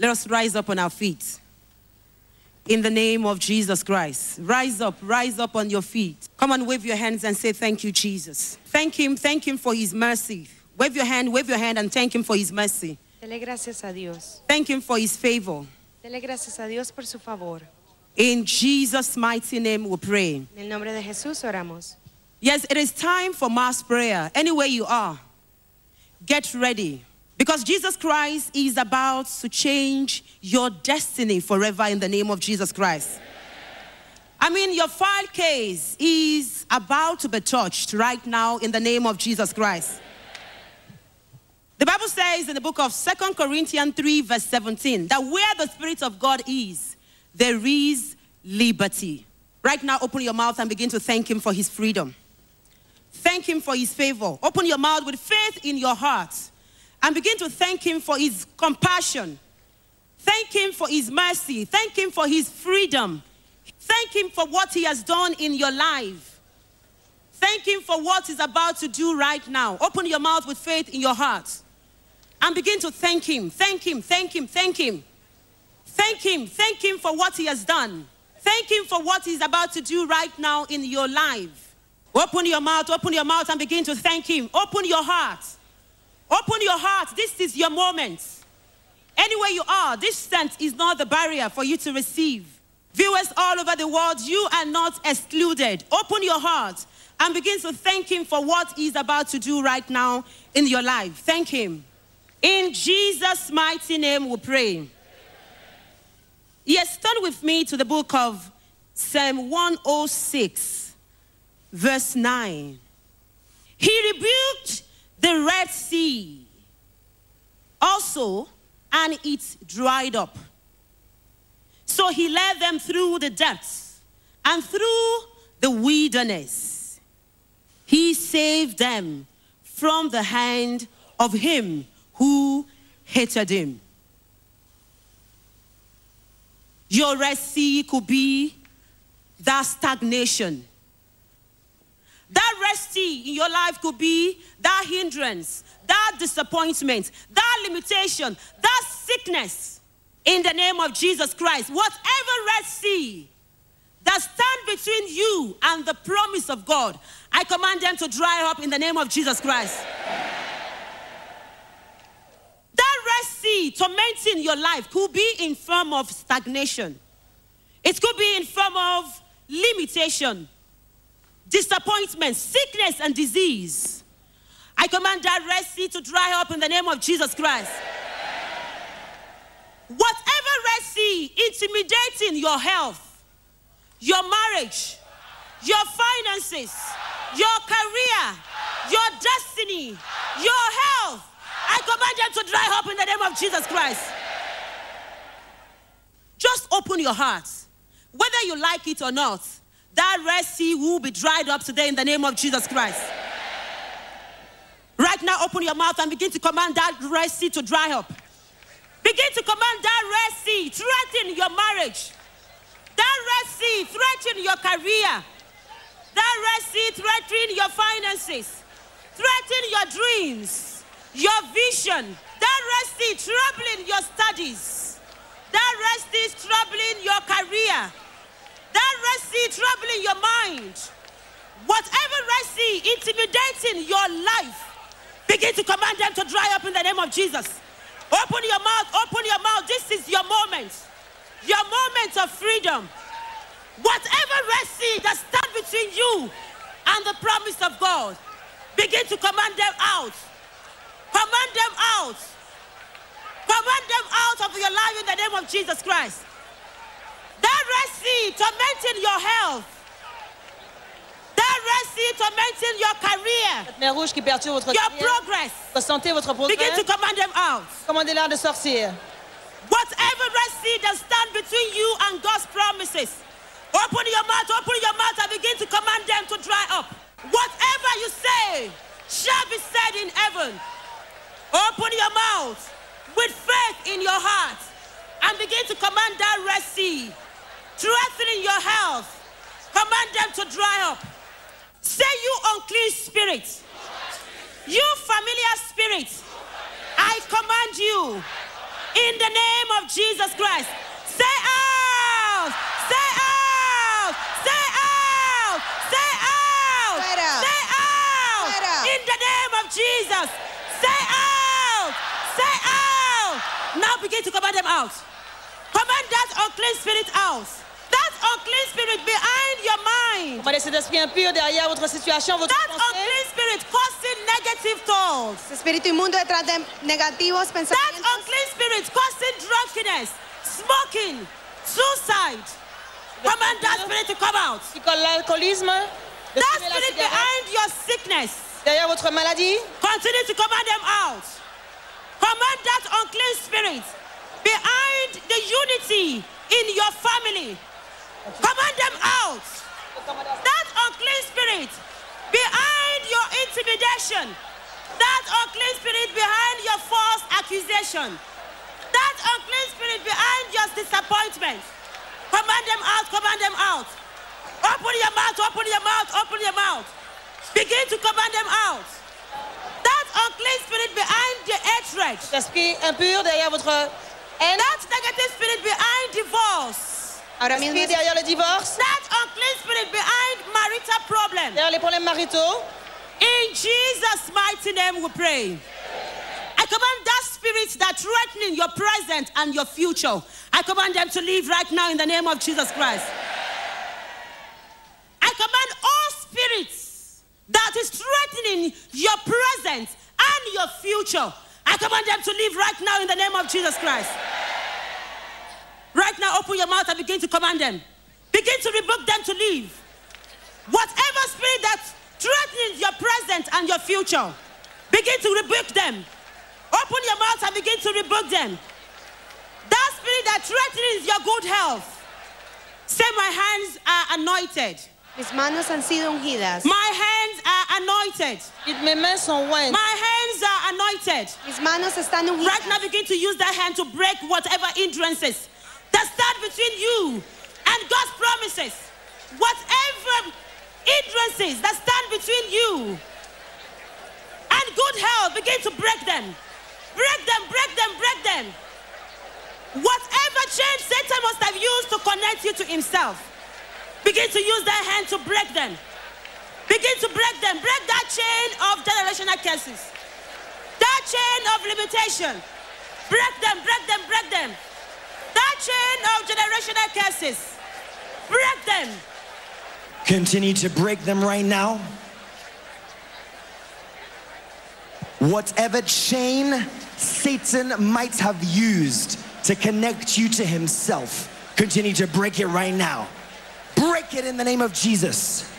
Let us rise up on our feet. In the name of Jesus Christ. Rise up, rise up on your feet. Come and wave your hands and say, Thank you, Jesus. Thank Him, thank Him for His mercy. Wave your hand, wave your hand, and thank Him for His mercy. Dele gracias a Dios. Thank Him for His favor. Dele gracias a Dios por su favor. In Jesus' mighty name we pray. En el nombre de Jesús oramos. Yes, it is time for mass prayer. Anywhere you are, get ready. Because Jesus Christ is about to change your destiny forever in the name of Jesus Christ. I mean, your file case is about to be touched right now in the name of Jesus Christ. The Bible says in the book of Second Corinthians 3, verse 17, that where the Spirit of God is, there is liberty. Right now, open your mouth and begin to thank Him for His freedom. Thank Him for His favor. Open your mouth with faith in your heart and begin to thank Him for His compassion. Thank Him for His mercy. Thank Him for His freedom. Thank Him for what He has done in your life. Thank Him for what He's about to do right now. Open your mouth with faith in your heart and begin to thank Him. Thank Him, thank Him, thank Him. Thank Him, thank Him for what He has done. Thank Him for what He's about to do right now in your life. Open your mouth, open your mouth and begin to thank Him. Open your heart. Open your heart. This is your moment. Anywhere you are, distance is not the barrier for you to receive. Viewers all over the world, you are not excluded. Open your heart and begin to thank Him for what He's about to do right now in your life. Thank Him. In Jesus' mighty name we pray. Yes, turn with me to the book of Psalm 106, verse 9. He rebuked the Red Sea also, and it dried up. So he led them through the depths and through the wilderness. He saved them from the hand of him who hated him. Your Red Sea could be that stagnation. That Red in your life could be that hindrance, that disappointment, that limitation, that sickness in the name of Jesus Christ. Whatever Red Sea that stand between you and the promise of God, I command them to dry up in the name of Jesus Christ. That Red Sea tormenting your life could be in form of stagnation. It could be in form of limitation, disappointment, sickness, and disease. I command that Red Sea to dry up in the name of Jesus Christ. Whatever Red Sea intimidating your health, your marriage, your finances, your career, your destiny, your health, I command them to dry up in the name of Jesus Christ. Just open your heart. Whether you like it or not, that Red Sea will be dried up today in the name of Jesus Christ. Right now, open your mouth and begin to command that Red Sea to dry up. Begin to command that Red Sea, threaten your marriage. That Red Sea, threaten your career. That Red Sea, threaten your finances. Threaten your dreams, your vision. That Red Sea, troubling your studies. That Red Sea, troubling your career. That Red Sea, troubling your mind. Whatever Red Sea, intimidating your life. Begin to command them to dry up in the name of Jesus. Open your mouth, open your mouth. This is your moment. Your moment of freedom. Whatever Red Sea that stand between you and the promise of God, begin to command them out. Command them out. Command them out of your life in the name of Jesus Christ. That Red Sea tormenting your health. That Red Sea tormenting your career, Cette mer rouge qui perturbe votre your carrière, progress. votre santé, votre Begin to command them out. Commandez-leur de sortir. Whatever Red Sea that stand between you and God's promises, open your mouth, open your mouth, and begin to command them to dry up. Whatever you say shall be said in heaven. Open your mouth with faith in your heart and begin to command that Red Sea, threatening your health. Command them to dry up. Say, you unclean spirit, you familiar spirit, I command you In the name of Jesus Christ. Say out! Say out! Say out! Say out! Say out! In the name of Jesus. Say out! Say out! Now begin to command them out. Command that unclean spirit out. That unclean spirit behind your mind. Commandez cet esprit impur derrière votre situation, votre That pensée. unclean spirit causing negative thoughts. Ese espíritu inmundo detrás de negativos That pensamientos. unclean spirit causing drunkenness, smoking, suicide. Command that spirit to come out. Qui colle l'alcoolisme, That spirit behind your sickness. Derrière votre maladie, Continue to command them out. Command that unclean spirit behind the unity in your family. Command them out. That unclean spirit behind your intimidation. That unclean spirit behind your false accusation. That unclean spirit behind your disappointment. Command them out, command them out. Open your mouth, open your mouth, open your mouth. Begin to command them out. That unclean spirit behind the hatred. l'esprit impur derrière votre haine, That negative spirit behind divorce. Ahora mismo l'esprit es- derrière le divorce, That unclean spirit behind marital problem. derrière les problèmes maritaux. In Jesus' mighty name we pray. I command that spirit that threatening your present and your future. I command them to leave right now in the name of Jesus Christ. I command all spirits that is threatening your present and your future. I command them to leave right now in the name of Jesus Christ. Right now, open your mouth and begin to command them. Begin to rebuke them to leave. Whatever spirit that threatens your present and your future, begin to rebuke them. Open your mouth and begin to rebuke them. That spirit that threatens your good health, say, My hands are anointed. mis manos han sido ungidas. My hands are anointed. Dites, Mes mains sont ointes. My hands are anointed. Mis manos están ungidas. Right now, begin to use that hand to break whatever hindrances between you and God's promises. Whatever hindrances that stand between you and good health, begin to break them. Break them, break them, break them. Whatever chain Satan must have used to connect you to himself, begin to use that hand to break them. Begin to break them. Break that chain of generational curses. That chain of limitation. Break them, break them, break them. Chain of generational curses. Break them. Continue to break them right now. Whatever chain Satan might have used to connect you to himself, continue to break it right now. Break it in the name of Jesus.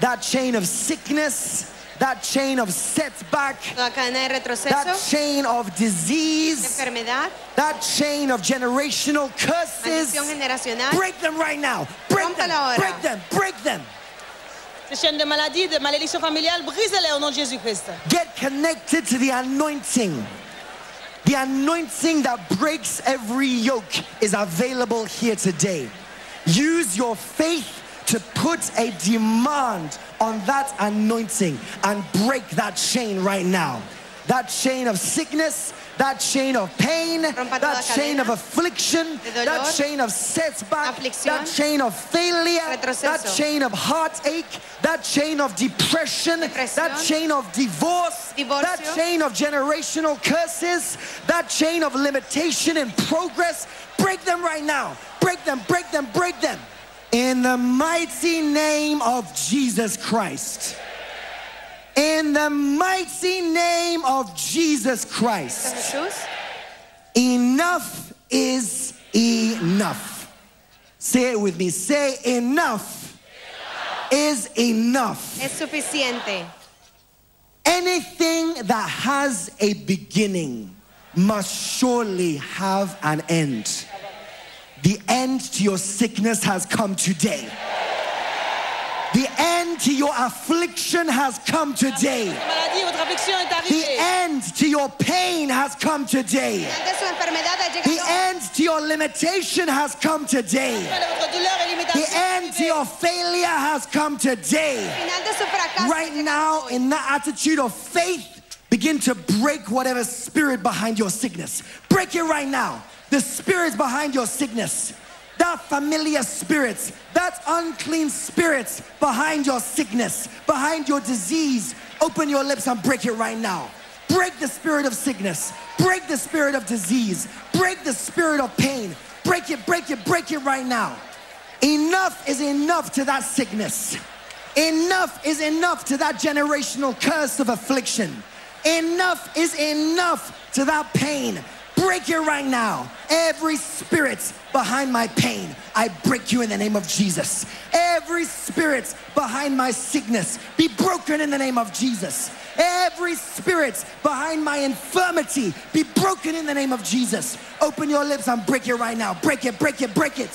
That chain of sickness, that chain of setback, Toda cadena de that chain of disease, enfermedad, that chain of generational curses. maldición generacional. Break them right now. Break them. Rómpela ahora. Break them. Break them. Ces chaînes de maladie, de malédiction familiale, brisez-les au nom de Jésus-Christ. Get connected to the anointing. The anointing that breaks every yoke is available here today. Use your faith to put a demand on that anointing and break that chain right now. That chain of sickness, that chain of pain, Rompa that chain of affliction, dolor, that chain of setback, that chain of failure, that chain of heartache, that chain of depression, that chain of divorce, divorcio, that chain of generational curses, that chain of limitation and progress. Break them right now. Break them, break them, break them. In the mighty name of Jesus Christ. In the mighty name of Jesus Christ. Enough is enough. Say it with me. Say enough is enough. es suficiente. Anything that has a beginning must surely have an end. The end to your sickness has come today. The end to your affliction has come today. Votre maladie, votre affliction est The end to your pain has come today. Ante su enfermedad ha The end to your limitation has come today. Fin de votre douleur et The end to your failure has come today. Final de su fracaso. Right now, in that attitude of faith, Begin to break whatever spirit behind your sickness. Break it right now. The spirits behind your sickness. That familiar spirits, that unclean spirits behind your sickness, behind your disease. Open your lips and break it right now. Break the spirit of sickness. Break the spirit of disease. Break the spirit of pain. Break it, break it, break it right now. Enough is enough to that sickness. Enough is enough to that generational curse of affliction. Enough is enough to that pain. Break it right now. Every spirit behind my pain, I break you in the name of Jesus. Every spirit behind my sickness, be broken in the name of Jesus. Every spirit behind my infirmity, be broken in the name of Jesus. Open your lips and break it right now. Break it, break it, break it.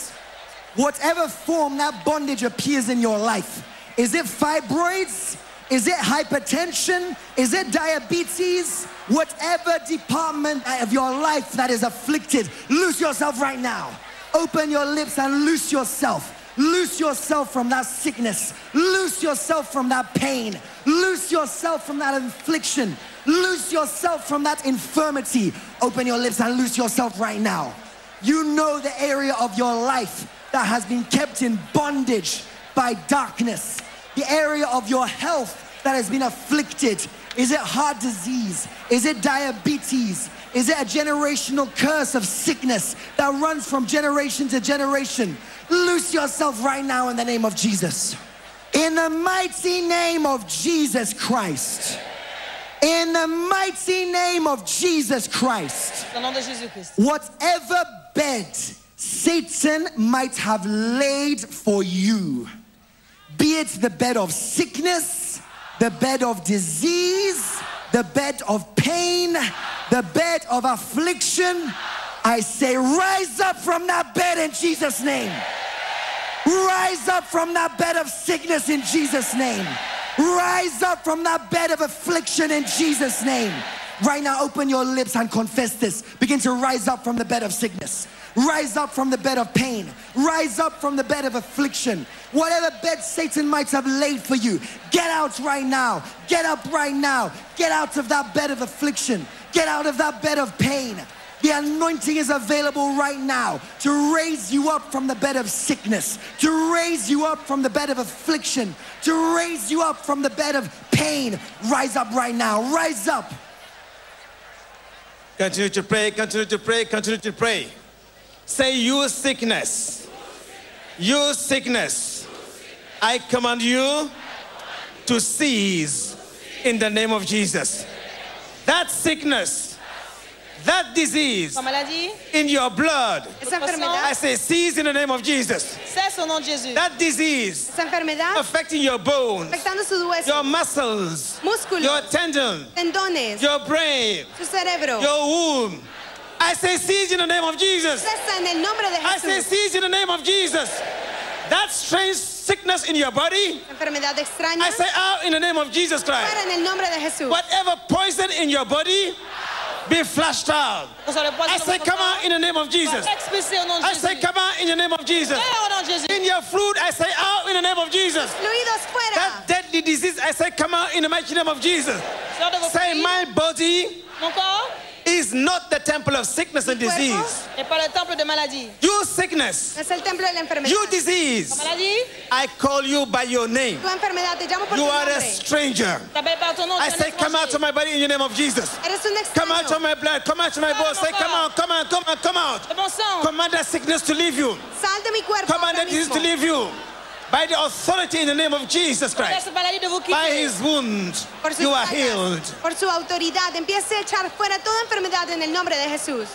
Whatever form that bondage appears in your life, is it fibroids? Is it hypertension? Is it diabetes? Whatever department of your life that is afflicted, loose yourself right now. Open your lips and loose yourself. Loose yourself from that sickness. Loose yourself from that pain. Loose yourself from that affliction. Loose yourself from that infirmity. Open your lips and loose yourself right now. You know the area of your life that has been kept in bondage by darkness. The area of your health that has been afflicted. Is it heart disease? Is it diabetes? Is it a generational curse of sickness that runs from generation to generation? Loose yourself right now in the name of Jesus. In the mighty name of Jesus Christ. In the mighty name of Jesus Christ. Au nom de Jésus-Christ. Whatever bed Satan might have laid for you, be it the bed of sickness, the bed of disease, the bed of pain, the bed of affliction, I say, rise up from that bed in Jesus' name. Rise up from that bed of sickness in Jesus' name. Rise up from that bed of affliction in Jesus' name. Right now, open your lips and confess this. Begin to rise up from the bed of sickness. Rise up from the bed of pain. Rise up from the bed of affliction. Whatever bed Satan might have laid for you, get out right now. Get up right now. Get out of that bed of affliction. Get out of that bed of pain. The anointing is available right now to raise you up from the bed of sickness, to raise you up from the bed of affliction, to raise you up from the bed of pain. Rise up right now. Rise up. Continue to pray, continue to pray, continue to pray. Say, You sickness, you sickness, I command you to cease in the name of Jesus. That sickness, that disease in your blood, I say, cease in the name of Jesus. cesse au nom de Jésus. That disease affecting your bones, your muscles, your tendon, tendones, your brain, your womb. I say, cease in the name of Jesus. Cesa en el nombre de I say, cease in the name of Jesus. That strange sickness in your body, Enfermedad extraña, I say out in the name of Jesus Christ. para en el nombre de Jesús. Whatever poison in your body, be flushed out. Reçois le poison I say, come out in the name of Jesus. Sois expulsé au nom de I say, come out in the name of Jesus. Fais au nom de Jésus. In your fluid, I say, out in the name of Jesus. That deadly disease, I say, come out in the mighty name of Jesus. Sors de vos Say, my body is not the temple of sickness and disease. n'est pas le temple de maladie. You sickness, Es el templo de la enfermedad. you disease, maladie, I call you by your name. Tu enfermedad, te llamo por You tu are a stranger. t'appelles par ton nom. I tu es un say, come out of my body in the name of Jesus. Eres un Come out of my blood. Come out of my bones. Say, come out, come out, come out, come out. De mon sang. Command that sickness to leave you. Sal de mi cuerpo Command that disease to leave you. By the authority in the name of Jesus Christ. cette maladie de vous By his wounds, you are healed. Por su autoridad. Empiece a echar fuera toda enfermedad en el nombre de Jesús.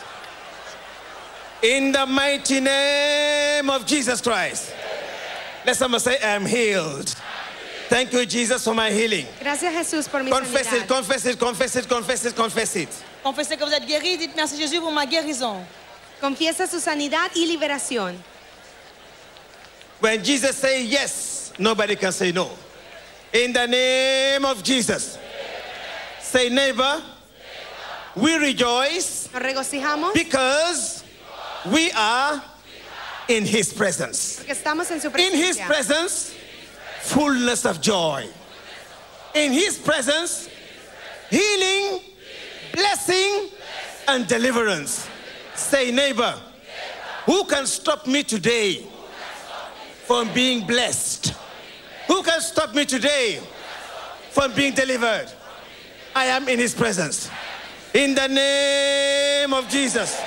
In the mighty name of Jesus Christ. Let someone say, I'm healed. Thank you, Jesus, for my healing. Gracias Jesús por mi Confess it, confess it, confess it, confess it, confess it. Confessez que vous êtes guéri. Dites merci Jésus pour ma guérison. Confiesa su sanidad y liberación. When Jesus say yes, nobody can say no. In the name of Jesus. Say, neighbor, we rejoice because we are in his presence. porque estamos en su In his presence, fullness of joy. In his presence, healing, blessing, and deliverance. Say, neighbor, who can stop me today from being blessed? Who can stop me today from being delivered? I am in his presence. In the name of Jesus.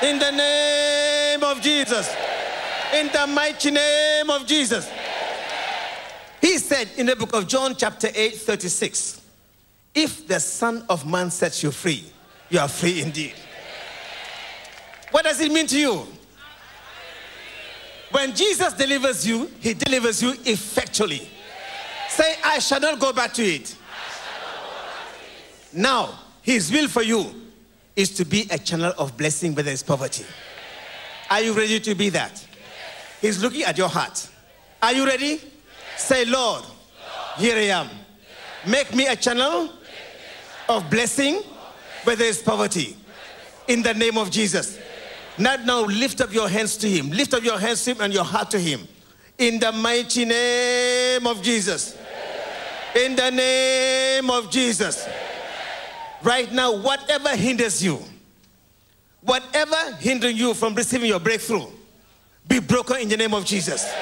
In the name of Jesus. In the mighty name of Jesus. He said in the book of John, chapter 8, 36, if the Son of Man sets you free, you are free indeed. What does it mean to you? When Jesus delivers you, he delivers you effectually. Say, I shall not go back to it. Now, his will for you is to be a channel of blessing where there is poverty. Are you ready to be that? He's looking at your heart. Are you ready? Say, Lord, here I am. Make me a channel of blessing where there is poverty. In the name of Jesus. Now, now lift up your hands to him. Lift up your hands to him and your heart to him. In the mighty name of Jesus. In the name of Jesus. Right now, whatever hinders you, whatever hindering you from receiving your breakthrough, be broken in the name of Jesus.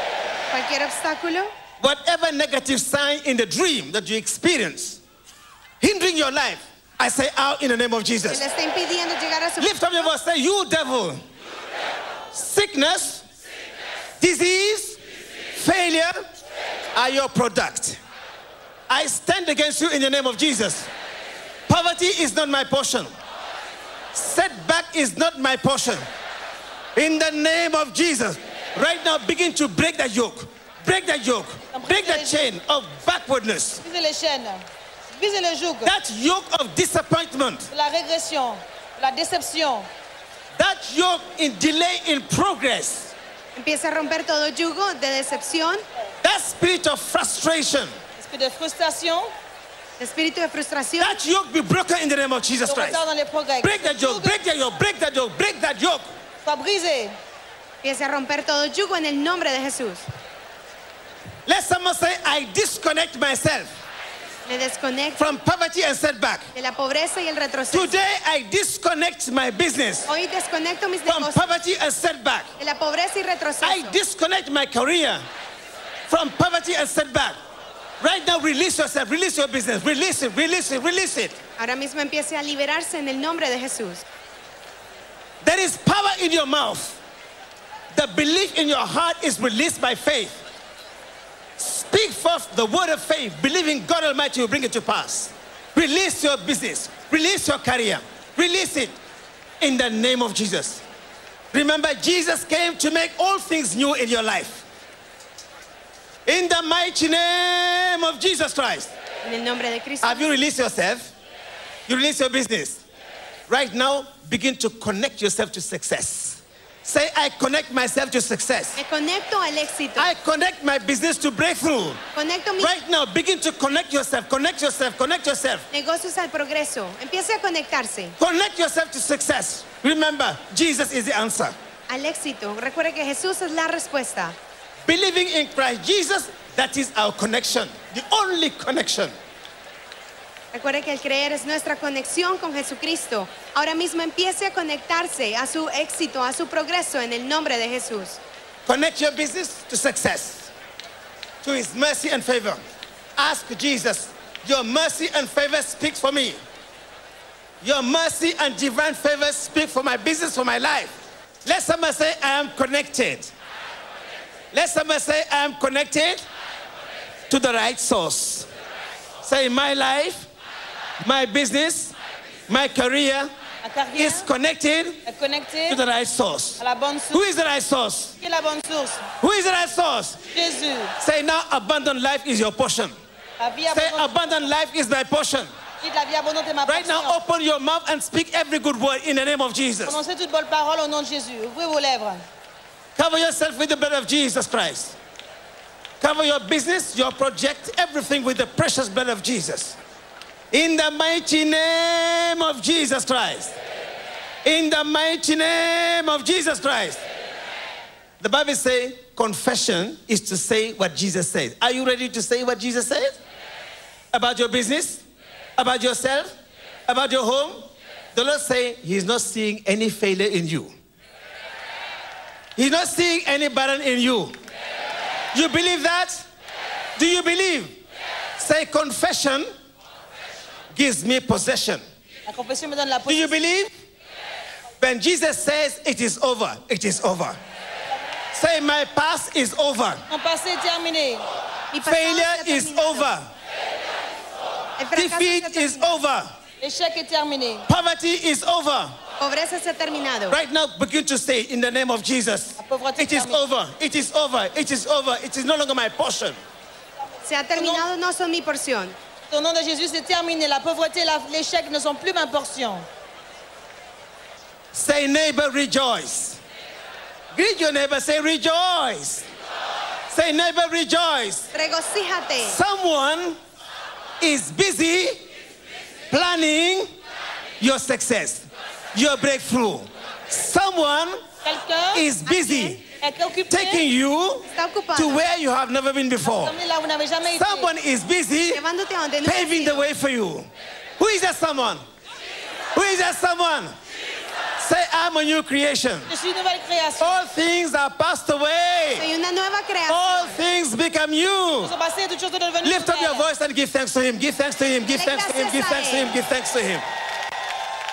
Cualquier obstáculo, Whatever negative sign in the dream that you experience, hindering your life, I say out in the name of Jesus. le está impidiendo llegar a su Lift up your voice, say, You devil, sickness, disease, failure are your product. I stand against you in the name of Jesus. Poverty is not my portion, setback is not my portion. In the name of Jesus, right now, begin to break that yoke, break that yoke, break that chain of backwardness, Brisez les chaînes. Brisez les jougs. that yoke of disappointment, La régression, la déception. that yoke in delay in progress. Empieza a romper todo yugo de decepción, That spirit of frustration, Esprit de frustration. espíritu de frustración. that yoke be broken in the name of Jesus Christ. retard dans les progrès. Break that yoke, break that yoke, break that yoke, break that yoke. Soit brisé. Empieza a romper todo yugo en el nombre de Jesús. Let someone say, I disconnect myself Me desconecto from poverty and setback. de la pobreza y el retroceso. Today, I disconnect my business Hoy desconecto mis from negocios poverty and setback. de la pobreza y I retroceso. disconnect my career from poverty and setback. Right now, release yourself, release your business, release it, release it, release it. Ahora mismo empiece a liberarse en el nombre de Jesús. There is power in your mouth. The belief in your heart is released by faith. Speak forth the word of faith, believing God Almighty will bring it to pass. Release your business, release your career, release it in the name of Jesus. Remember, Jesus came to make all things new in your life. In the mighty name of Jesus Christ. En el nombre de Cristo. Have you released yourself? You release your business. Right now, begin to connect yourself to success. Say, I connect myself to success. Me conecto al éxito. I connect my business to breakthrough. Conecto mis Right now, begin to connect yourself, connect yourself, connect yourself. negocios al progreso. Empiece a conectarse Connect yourself to success. Remember, Jesus is the answer. al éxito. Recuerde que Jesús es la respuesta. Believing in Christ Jesus, that is our connection, the only connection. Recuerde que el creer es nuestra conexión con Jesucristo. Ahora mismo empiece a conectarse a su éxito, a su progreso en el nombre de Jesús. Connect your business to success, to His mercy and favor. Ask Jesus, Your mercy and favor speak for me. Your mercy and divine favor speak for my business, for my life. Let someone say, I am connected. Let someone say, I am connected to the right source. Say, my life, my business, my career carrière is connected est connectée to the right source. à la bonne Who is the right source? Qui est la bonne source Who is the right source? Jésus. Say now, abundant life is your portion. Say, abundant life is my portion. dites la vie abondante est ma Right now, open your mouth and speak every good word in the name of Jesus. Prononcez toute bonne parole au nom de Jésus. Ouvrez vos lèvres. Cover yourself with the blood of Jesus Christ. Cover your business, your project, everything with the precious blood of Jesus. In the mighty name of Jesus Christ. In the mighty name of Jesus Christ. The Bible says confession is to say what Jesus says. Are you ready to say what Jesus says? About your business? about yourself, about your home, the Lord say He's not seeing any failure in you. He's not seeing any burden in you. You believe that? Do you believe? Say confession gives me possession. La confession me donne la Do you possession. believe? When Jesus says it is over, it is over. Say my past is over. Mon passé est terminé. Failure is over. El fracaso se Defeat is over. L'échec est terminé. Poverty is over. Pobreza se ha terminado. Right now, begin to say in the name of Jesus. It is terminée. over. It is over. It is over. It is no longer my portion. Se ha terminado, no son mi porción. Au nom de Jésus, c'est terminé. La pauvreté, l'échec ne sont plus ma portion. Say, neighbor, rejoice. Greet your neighbor. Say, rejoice. Say, neighbor, rejoice. Regocíjate. Someone is busy planning your success, your breakthrough. Someone Quelqu'un is busy est occupé taking you to where you have never been before. Emmener là où vous n'avez jamais été. Someone is busy Llevándote a donde no has paving the way for you. Who is that someone? Who is that someone? Say, I'm a new creation. Je suis une nouvelle création. All things are passed away. Soy una nueva All things become new. Sont passées, toutes choses sont devenues Lift up your voice and give thanks to him. Give thanks to him. Give thanks to him. Give thanks to him. Give thanks to him.